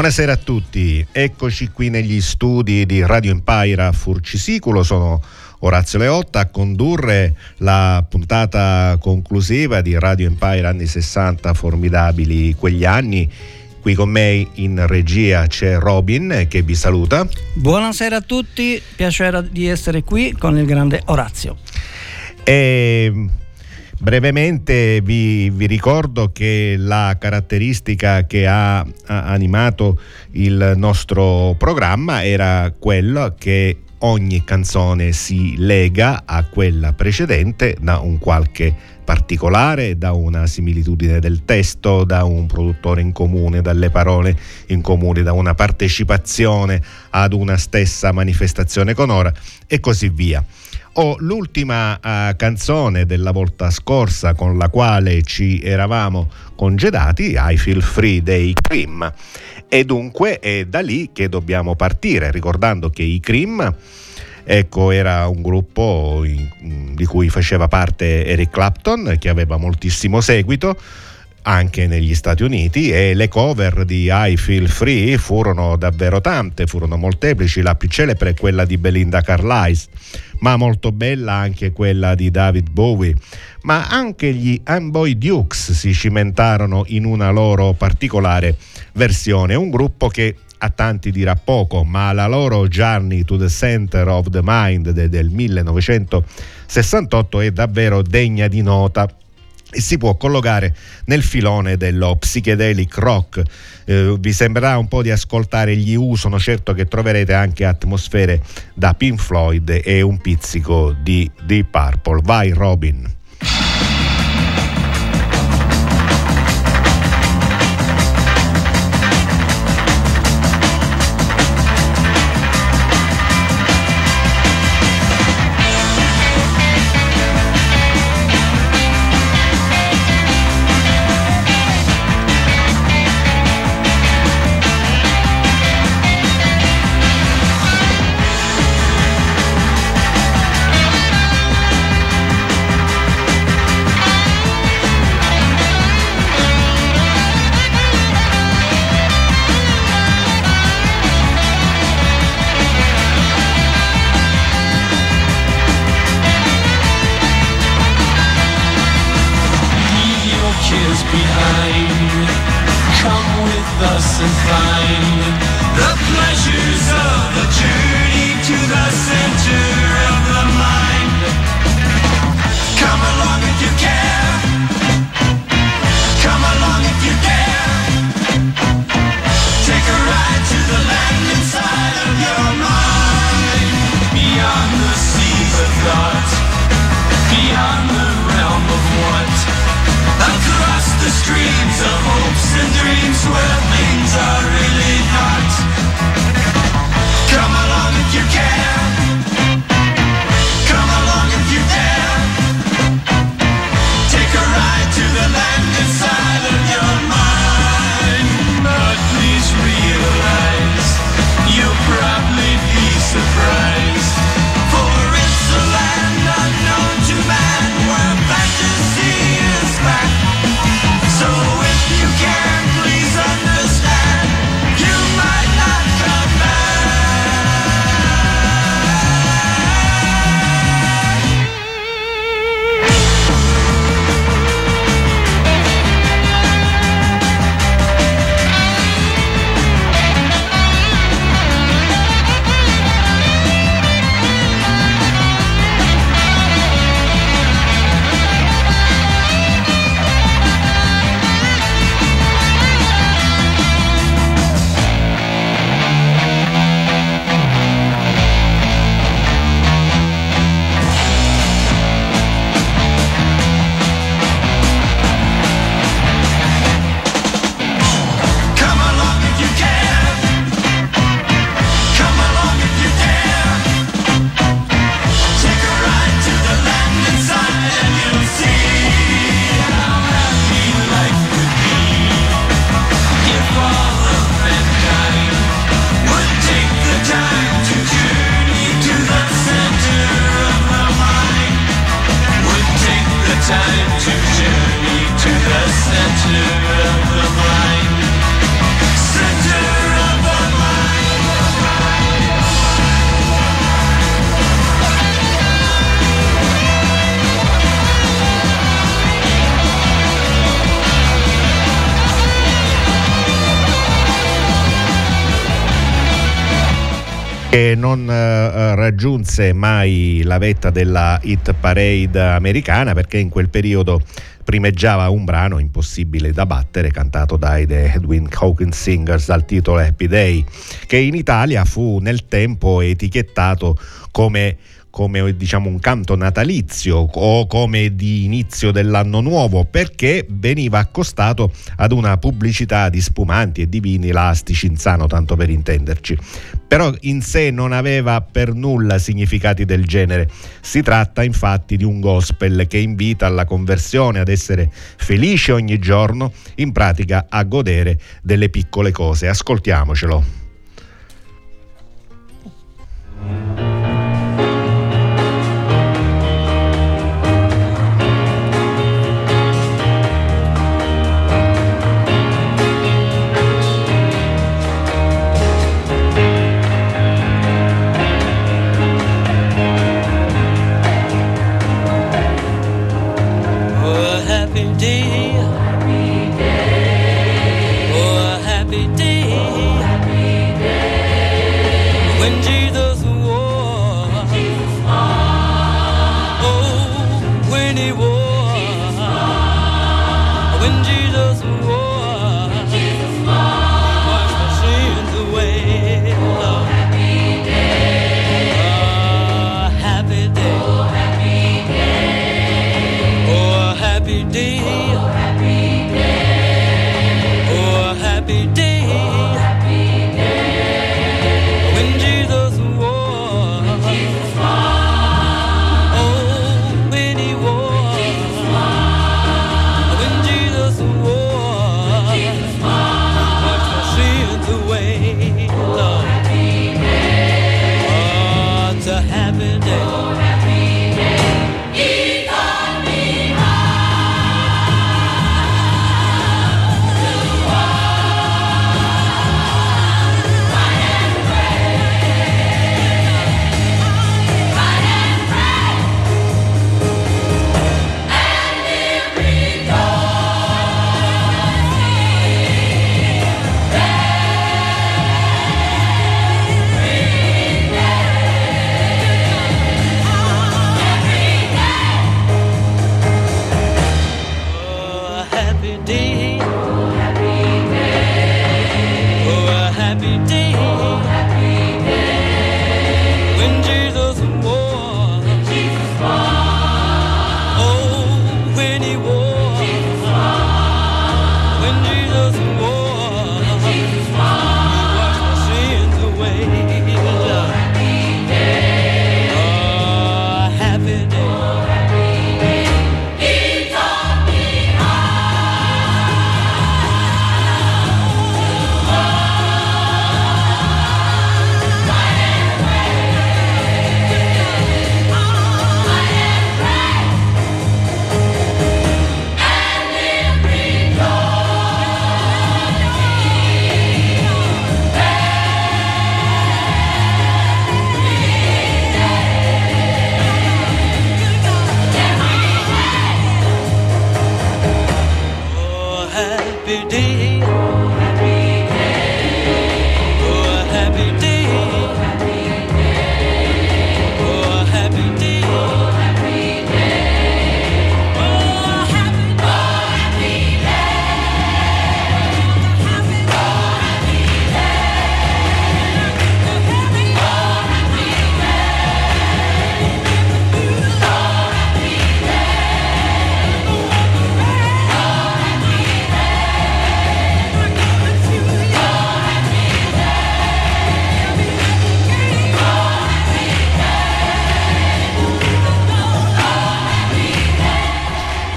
Buonasera a tutti, eccoci qui negli studi di Radio Empire a Furcisiculo, sono Orazio Leotta a condurre la puntata conclusiva di Radio Empire anni 60, formidabili quegli anni. Qui con me in regia c'è Robin che vi saluta. Buonasera a tutti, piacere di essere qui con il grande Orazio. E Brevemente vi, vi, ricordo che la caratteristica che ha, ha animato il nostro programma era quella che ogni canzone si lega a quella precedente da un qualche particolare, da una similitudine del testo, da un produttore in comune, dalle parole in comune, da una partecipazione ad una stessa manifestazione conora e così via o l'ultima uh, canzone della volta scorsa con la quale ci eravamo congedati, I Feel Free dei Cream. E dunque è da lì che dobbiamo partire, ricordando che i Cream ecco, era un gruppo in, di cui faceva parte Eric Clapton, che aveva moltissimo seguito anche negli Stati Uniti e le cover di I Feel Free furono davvero tante, furono molteplici, la più celebre è quella di Belinda Carlisle, ma molto bella anche quella di David Bowie, ma anche gli Amboy Dukes si cimentarono in una loro particolare versione, un gruppo che a tanti dirà poco, ma la loro Journey to the Center of the Mind del 1968 è davvero degna di nota e si può collocare nel filone dello psychedelic rock. Eh, vi sembrerà un po' di ascoltare gli U, sono certo che troverete anche atmosfere da Pink Floyd e un pizzico di Deep Purple. Vai Robin. Che non eh, raggiunse mai la vetta della hit parade americana perché in quel periodo primeggiava un brano impossibile da battere cantato dai The Edwin Hawkins Singers dal titolo Happy Day che in Italia fu nel tempo etichettato come come diciamo un canto natalizio o come di inizio dell'anno nuovo perché veniva accostato ad una pubblicità di spumanti e di vini elastici insano tanto per intenderci. Però in sé non aveva per nulla significati del genere. Si tratta infatti di un gospel che invita alla conversione ad essere felice ogni giorno in pratica a godere delle piccole cose. Ascoltiamocelo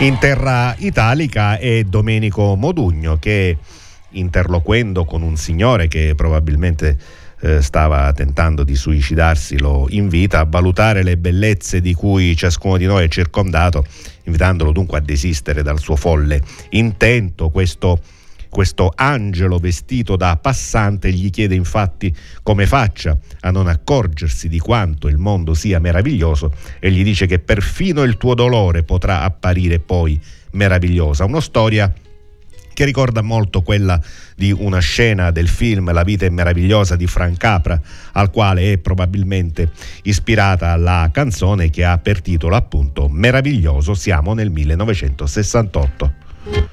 In terra italica è Domenico Modugno che interloquendo con un signore che probabilmente eh, stava tentando di suicidarsi lo invita a valutare le bellezze di cui ciascuno di noi è circondato, invitandolo dunque a desistere dal suo folle intento. Questo questo angelo vestito da passante gli chiede infatti come faccia a non accorgersi di quanto il mondo sia meraviglioso e gli dice che perfino il tuo dolore potrà apparire poi meravigliosa. Una storia che ricorda molto quella di una scena del film La vita è meravigliosa di Frank Capra, al quale è probabilmente ispirata la canzone che ha per titolo appunto Meraviglioso, siamo nel 1968.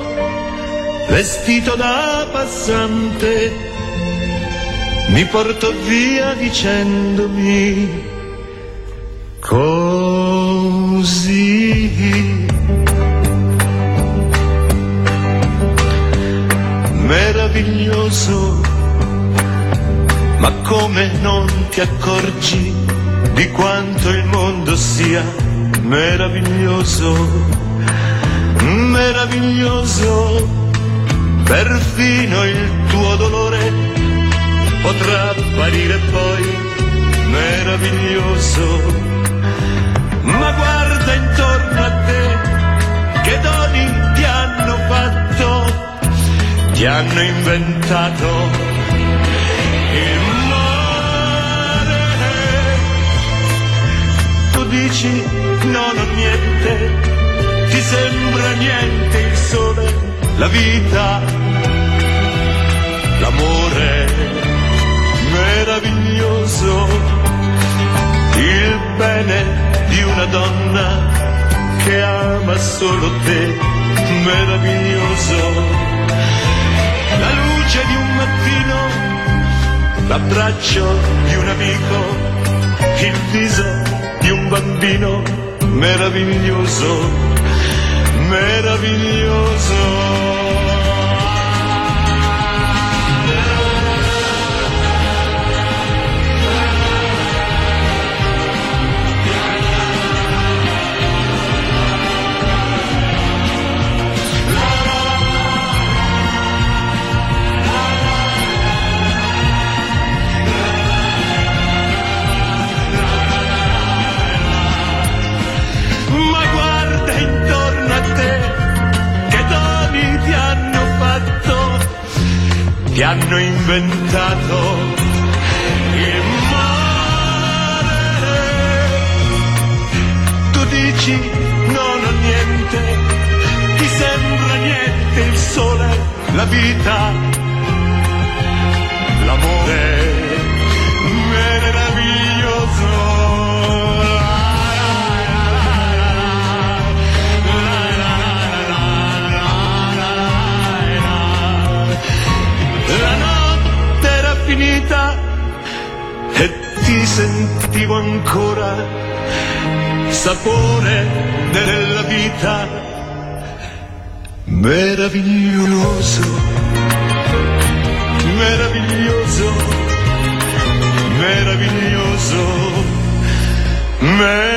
vestito da passante, mi portò via dicendomi così. Meraviglioso, ma come non ti accorgi di quanto il mondo sia meraviglioso, meraviglioso perfino il tuo dolore potrà apparire poi meraviglioso. Ma guarda intorno a te, che doni ti hanno fatto, ti hanno inventato il mare. Tu dici no, non niente, ti sembra niente il sole la vita, l'amore meraviglioso, il bene di una donna che ama solo te, meraviglioso, la luce di un mattino, l'abbraccio di un amico, il viso di un bambino, meraviglioso meraviglioso. Che hanno inventato il mare. Tu dici no, non niente, ti sembra niente il sole, la vita, l'amore finita e ti sentivo ancora sapore della vita meraviglioso, meraviglioso, meraviglioso, meraviglioso.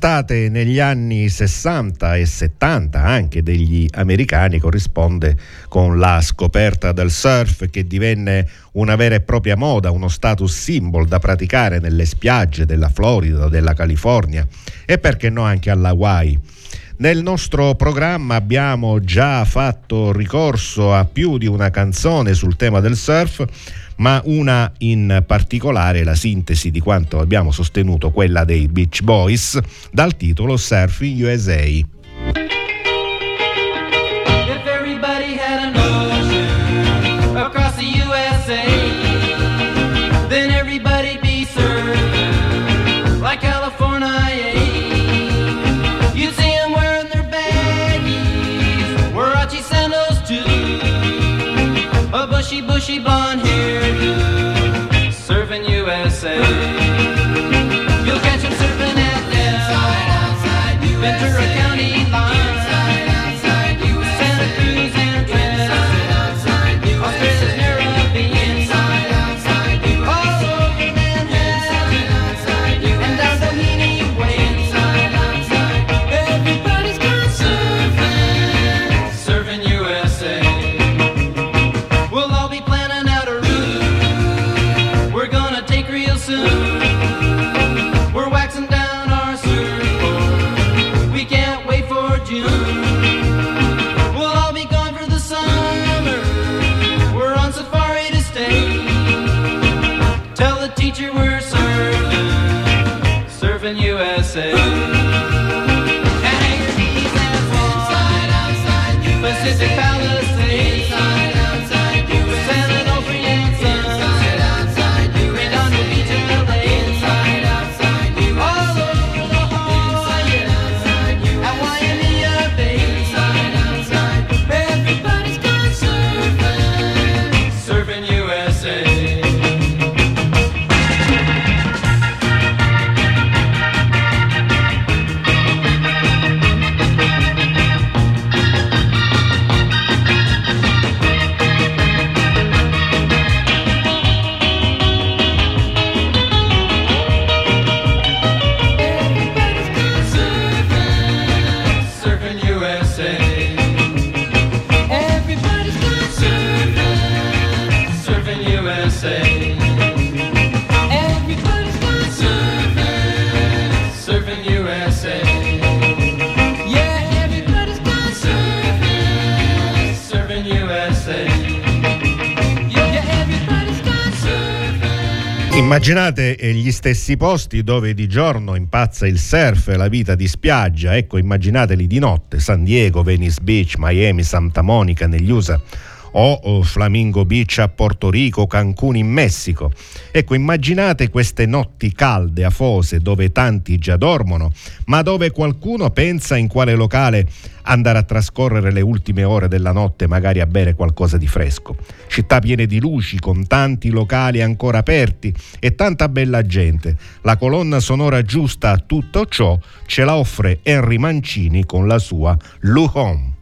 state negli anni 60 e 70 anche degli americani corrisponde con la scoperta del surf che divenne una vera e propria moda, uno status symbol da praticare nelle spiagge della Florida, della California e perché no anche all'Hawaii. Nel nostro programma abbiamo già fatto ricorso a più di una canzone sul tema del surf, ma una in particolare la sintesi di quanto abbiamo sostenuto, quella dei Beach Boys, dal titolo Surfing USA. Immaginate eh, gli stessi posti dove di giorno impazza il surf e la vita di spiaggia, ecco immaginateli di notte, San Diego, Venice Beach, Miami, Santa Monica negli USA o oh, Flamingo Beach a Porto Rico, Cancun in Messico. Ecco, immaginate queste notti calde, afose, dove tanti già dormono, ma dove qualcuno pensa in quale locale andare a trascorrere le ultime ore della notte, magari a bere qualcosa di fresco. Città piene di luci, con tanti locali ancora aperti e tanta bella gente. La colonna sonora giusta a tutto ciò ce la offre Henry Mancini con la sua Lu Home.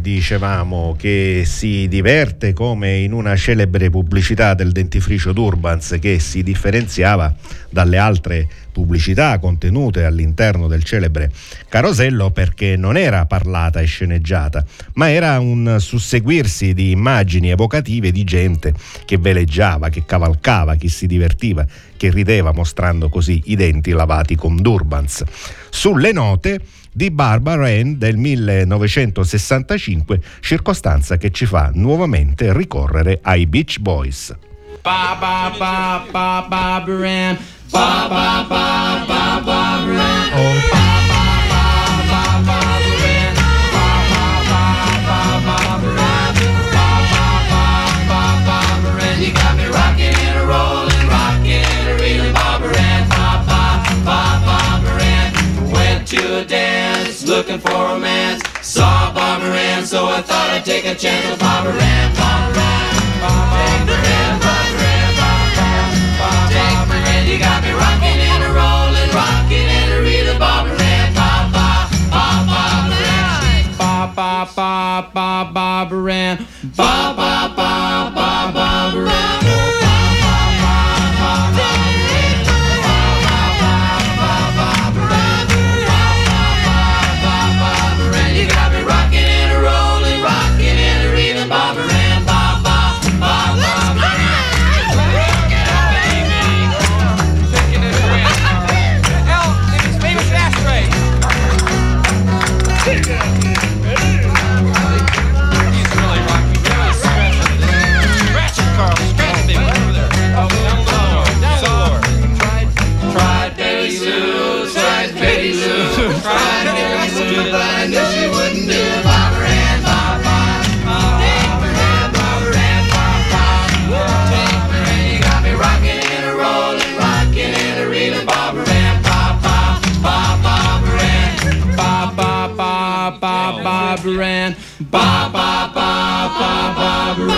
Dicevamo, che si diverte come in una celebre pubblicità del dentifricio Durbans che si differenziava dalle altre pubblicità contenute all'interno del celebre carosello perché non era parlata e sceneggiata, ma era un susseguirsi di immagini evocative di gente che veleggiava, che cavalcava, che si divertiva, che rideva mostrando così i denti lavati con Durbans. Sulle note di Barbara Ann del 1965, circostanza che ci fa nuovamente ricorrere ai Beach Boys. Ba ba ba ba. Ba ba ba ba Ann. Oh ba ba ba to a dance, looking for romance. Saw Barbara Ann, so I thought I'd take a chance with Barbara Ann. Barbara Ann. Barbara Ann. Barbara Ann. Barbara Ann. You got me rocking and a rolling, rocking and a reeling, Barbara Ann. Ba ba ba Barbara Ann. Ba ba ba ba Barbara Ann. Ba Barbara Ann. Ba, ba, ba, Barbara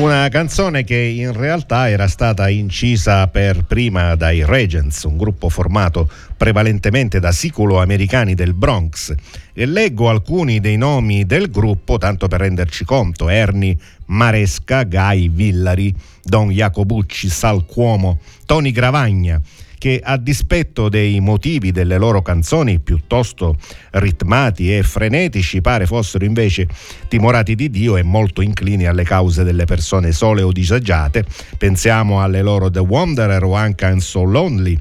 Una canzone che in realtà era stata incisa per prima dai Regents, un gruppo formato prevalentemente da siculo-americani del Bronx. E leggo alcuni dei nomi del gruppo tanto per renderci conto. Ernie Maresca, Guy Villari, Don Jacobucci, Sal Cuomo, Tony Gravagna, che a dispetto dei motivi delle loro canzoni piuttosto ritmati e frenetici pare fossero invece timorati di Dio e molto inclini alle cause delle persone sole o disagiate. Pensiamo alle loro The Wanderer o anche I'm So Lonely.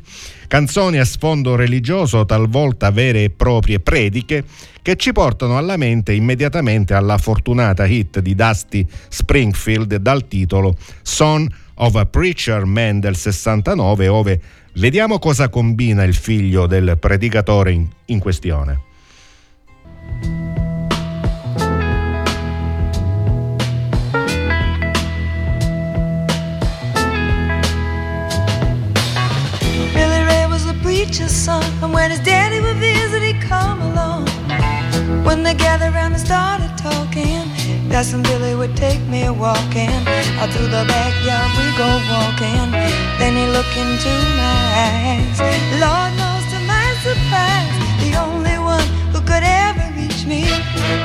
Canzoni a sfondo religioso, talvolta vere e proprie prediche, che ci portano alla mente immediatamente alla fortunata hit di Dusty Springfield dal titolo Son of a Preacher Man del 69, ove vediamo cosa combina il figlio del predicatore in, in questione. Preacher's son, and when his daddy would visit, he'd come along. When they gathered around and started talking, when Billy would take me walking. Out through the backyard we go walking. Then he looked into my eyes. Lord knows to my surprise, the only one who could ever reach me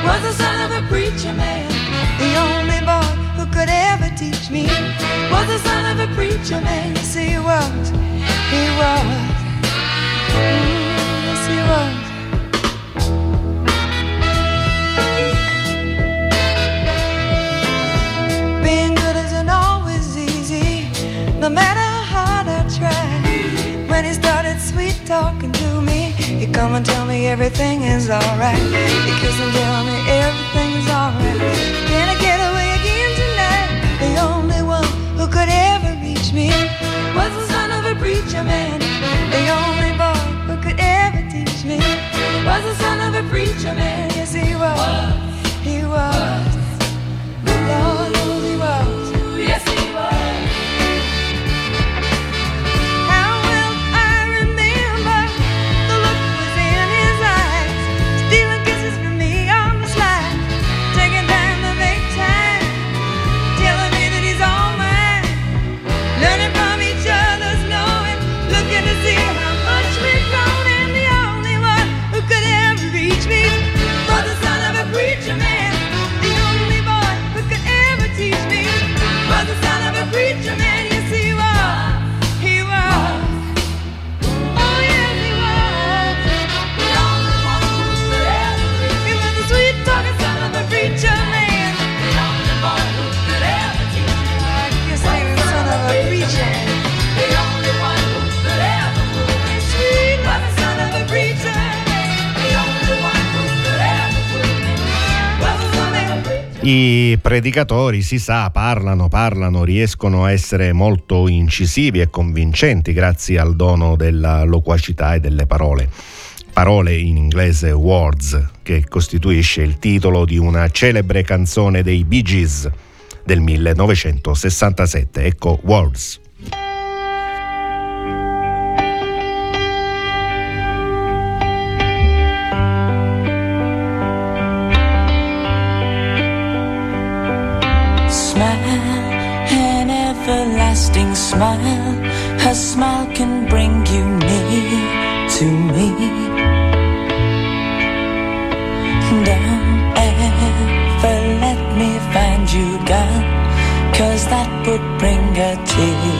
was the son of a preacher man. The only boy who could ever teach me was the son of a preacher man. Yes, he was. He was. Mm, is alright. He kiss and tell me everything is alright. Can I get away again tonight? The only one who could ever reach me was the son of a preacher man. The only boy who could ever teach me was the son of a preacher man. Yes, he was. He was. I predicatori, si sa, parlano, parlano, riescono a essere molto incisivi e convincenti grazie al dono della loquacità e delle parole. Parole in inglese words, che costituisce il titolo di una celebre canzone dei Bee Gees del 1967. Ecco Words. Smile. Her smile can bring you near to me. Don't ever let me find you gone, cause that would bring a tear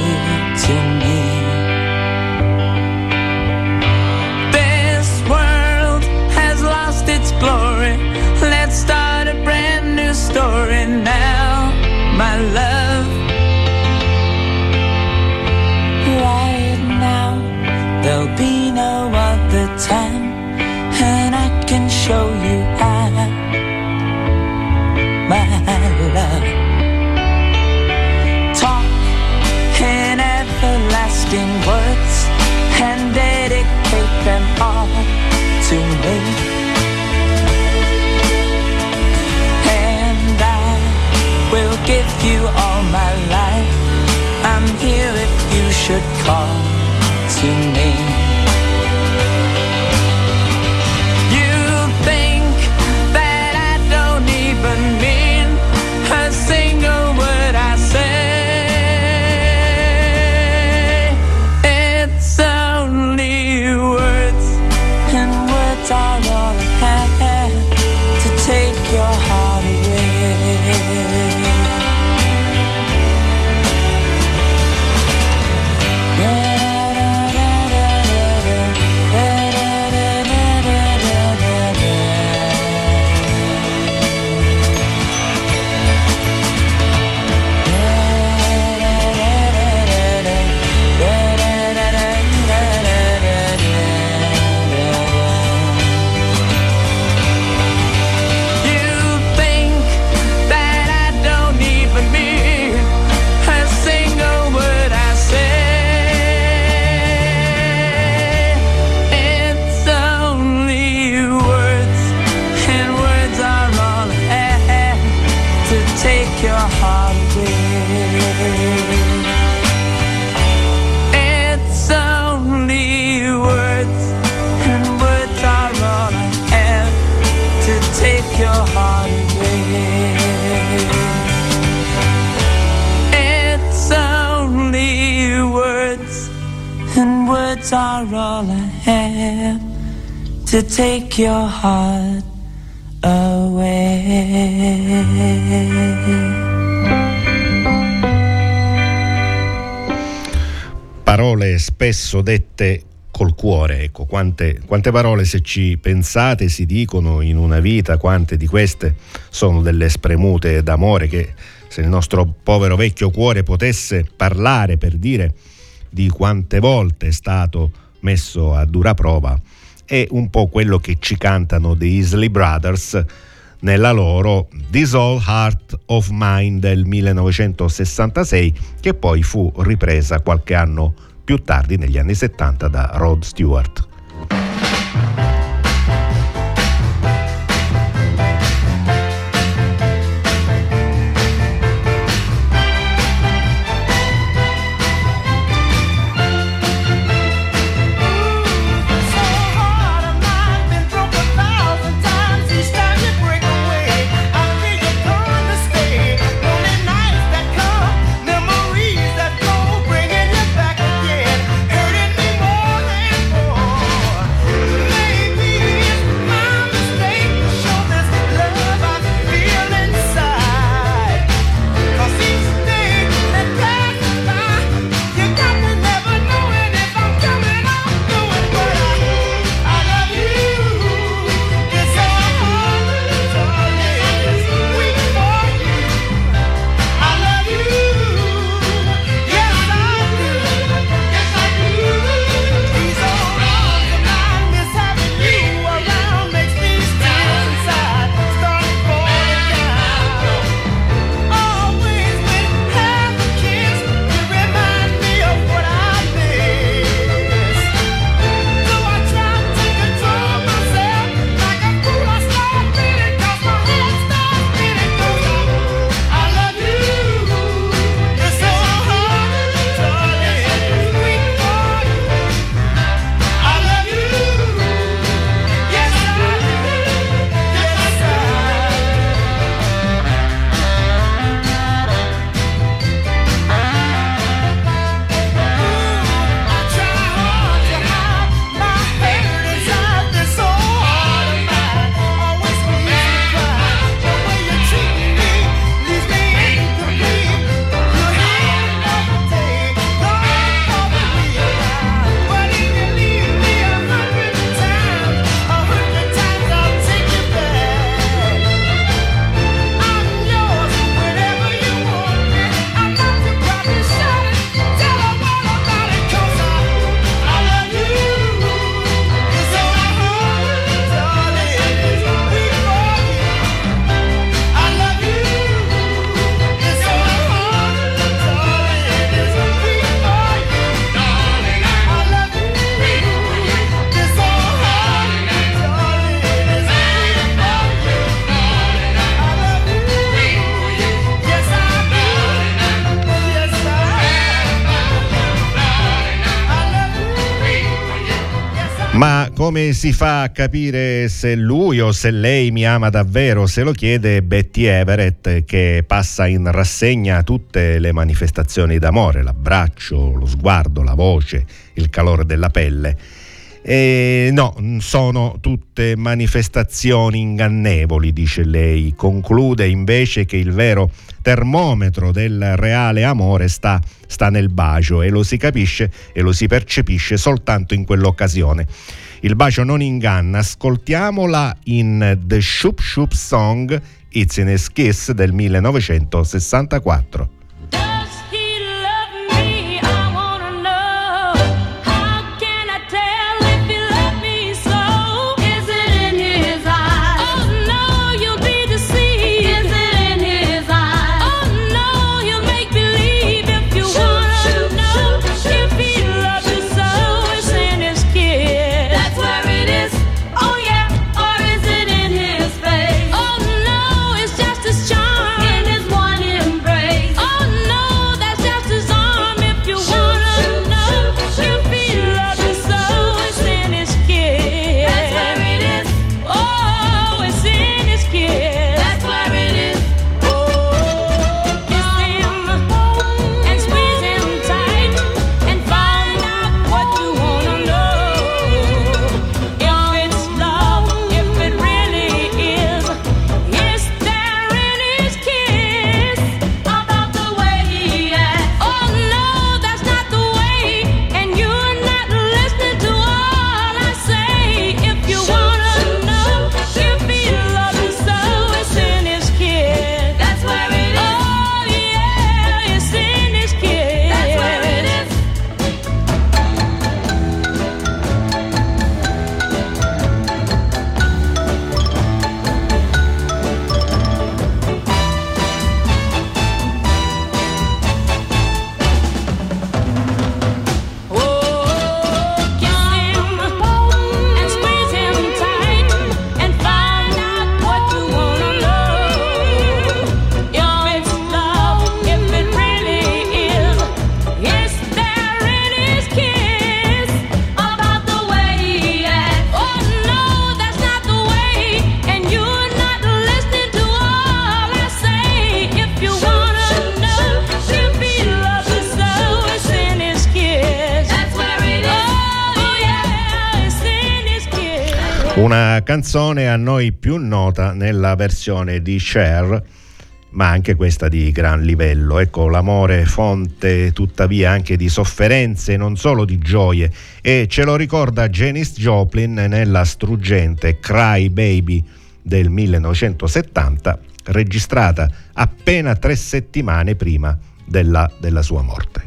should call to me. Parole spesso dette col cuore, ecco, quante, quante parole se ci pensate si dicono in una vita, quante di queste sono delle spremute d'amore che se il nostro povero vecchio cuore potesse parlare per dire di quante volte è stato messo a dura prova, è un po' quello che ci cantano The Isley Brothers nella loro This All Heart of Mine del 1966, che poi fu ripresa qualche anno più tardi, negli anni 70, da Rod Stewart. Come si fa a capire se lui o se lei mi ama davvero? Se lo chiede Betty Everett che passa in rassegna tutte le manifestazioni d'amore, l'abbraccio, lo sguardo, la voce, il calore della pelle. E no, sono tutte manifestazioni ingannevoli, dice lei. Conclude invece che il vero termometro del reale amore sta, sta nel bacio e lo si capisce e lo si percepisce soltanto in quell'occasione. Il bacio non inganna, ascoltiamola in The Shoop Shoop Song It's in His Kiss del 1964. Canzone a noi più nota nella versione di Cher, ma anche questa di gran livello. Ecco, l'amore fonte tuttavia anche di sofferenze, non solo di gioie, e ce lo ricorda Janis Joplin nella struggente Cry Baby del 1970, registrata appena tre settimane prima della, della sua morte.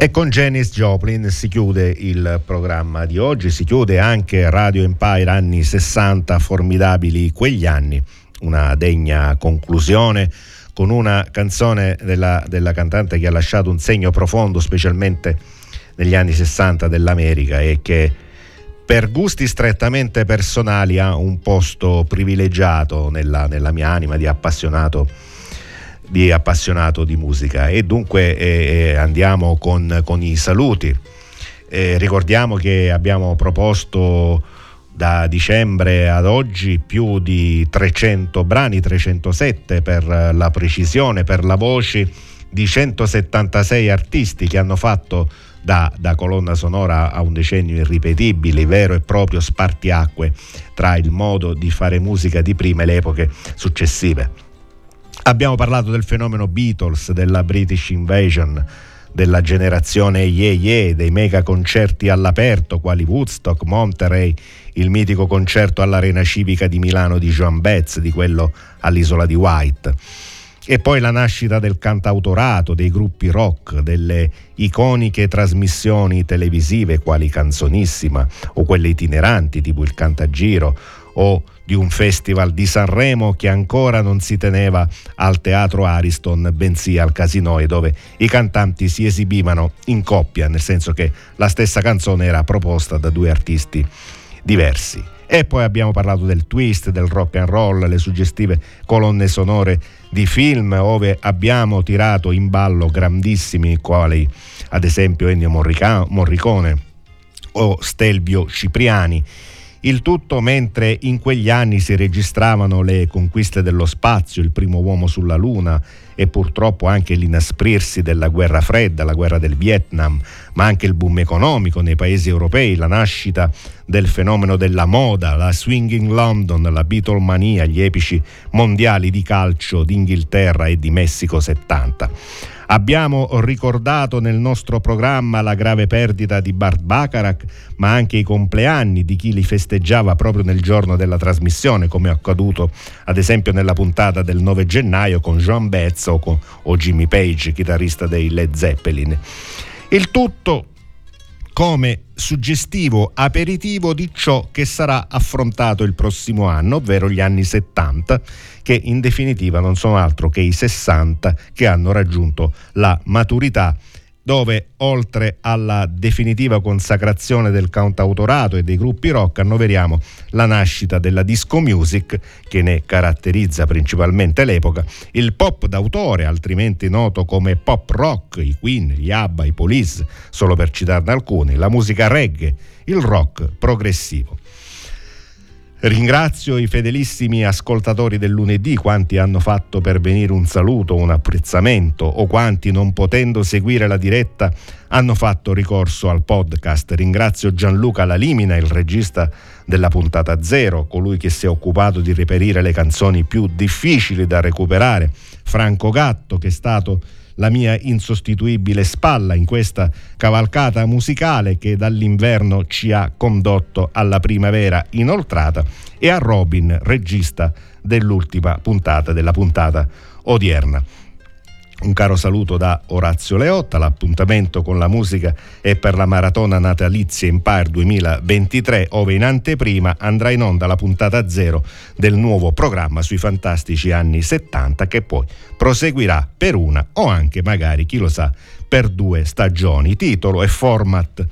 E con Janis Joplin si chiude il programma di oggi, si chiude anche Radio Empire anni 60, formidabili quegli anni, una degna conclusione con una canzone della, della cantante che ha lasciato un segno profondo, specialmente negli anni 60 dell'America e che per gusti strettamente personali ha un posto privilegiato nella, nella mia anima di appassionato di appassionato di musica e dunque eh, andiamo con, con, i saluti. Eh, ricordiamo che abbiamo proposto da dicembre ad oggi più di 300 brani, 307 per la precisione, per la voce di 176 artisti che hanno fatto da, da, colonna sonora a un decennio irripetibile, vero e proprio spartiacque tra il modo di fare musica di prima e le epoche successive. Abbiamo parlato del fenomeno Beatles, della British Invasion, della generazione Yeah Yeah, dei mega concerti all'aperto quali Woodstock, Monterey, il mitico concerto all'Arena Civica di Milano di Joan Betz, di quello all'isola di White. E poi la nascita del cantautorato, dei gruppi rock, delle iconiche trasmissioni televisive quali Canzonissima o quelle itineranti tipo il Cantagiro o di un festival di Sanremo che ancora non si teneva al Teatro Ariston, bensì al Casinoe, dove i cantanti si esibivano in coppia, nel senso che la stessa canzone era proposta da due artisti diversi. E poi abbiamo parlato del twist, del rock and roll, le suggestive colonne sonore di film, dove abbiamo tirato in ballo grandissimi quali ad esempio Ennio Morricone o Stelvio Cipriani il tutto mentre in quegli anni si registravano le conquiste dello spazio, il primo uomo sulla Luna e purtroppo anche l'inasprirsi della guerra fredda, la guerra del Vietnam, ma anche il boom economico nei paesi europei, la nascita del fenomeno della moda, la swinging London, la Beatlemania, gli epici mondiali di calcio d'Inghilterra e di Messico 70. Abbiamo ricordato nel nostro programma la grave perdita di Bart Bacharach, ma anche i compleanni di chi li festeggiava proprio nel giorno della trasmissione, come è accaduto ad esempio nella puntata del 9 gennaio con John Betts o, con, o Jimmy Page, chitarrista dei Led Zeppelin. Il tutto come suggestivo aperitivo di ciò che sarà affrontato il prossimo anno, ovvero gli anni 70, che in definitiva non sono altro che i 60 che hanno raggiunto la maturità dove oltre alla definitiva consacrazione del cantautorato e dei gruppi rock annoveriamo la nascita della disco music che ne caratterizza principalmente l'epoca, il pop d'autore altrimenti noto come pop rock, i Queen, gli ABBA, i Police, solo per citarne alcuni, la musica reggae, il rock progressivo. Ringrazio i fedelissimi ascoltatori del lunedì, quanti hanno fatto pervenire un saluto, un apprezzamento o quanti non potendo seguire la diretta hanno fatto ricorso al podcast. Ringrazio Gianluca Lalimina, il regista della puntata zero, colui che si è occupato di reperire le canzoni più difficili da recuperare, Franco Gatto che è stato la mia insostituibile spalla in questa cavalcata musicale che dall'inverno ci ha condotto alla primavera inoltrata e a Robin, regista dell'ultima puntata, della puntata odierna. Un caro saluto da Orazio Leotta, l'appuntamento con la musica è per la maratona natalizia Empire 2023, ove in anteprima andrà in onda la puntata zero del nuovo programma sui fantastici anni 70 che poi proseguirà per una o anche magari, chi lo sa, per due stagioni. Titolo e format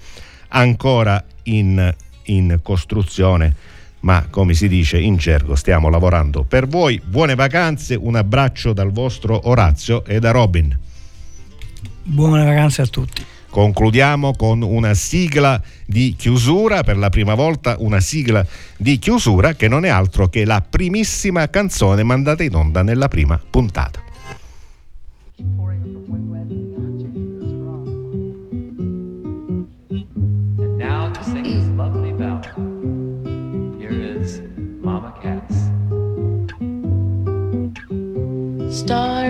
ancora in, in costruzione ma come si dice in gergo stiamo lavorando per voi. Buone vacanze, un abbraccio dal vostro Orazio e da Robin. Buone vacanze a tutti. Concludiamo con una sigla di chiusura, per la prima volta una sigla di chiusura che non è altro che la primissima canzone mandata in onda nella prima puntata.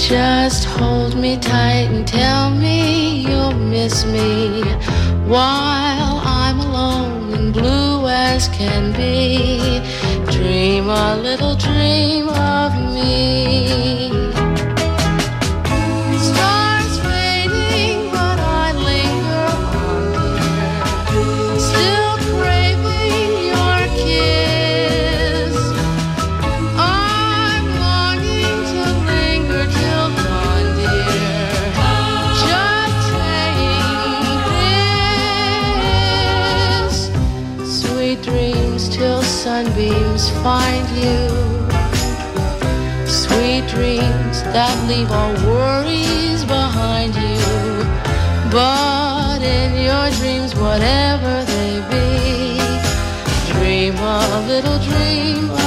Just hold me tight and tell me you'll miss me while I'm alone and blue as can be. Dream a little dream of me. Find you. Sweet dreams that leave all worries behind you. But in your dreams, whatever they be, dream a little dream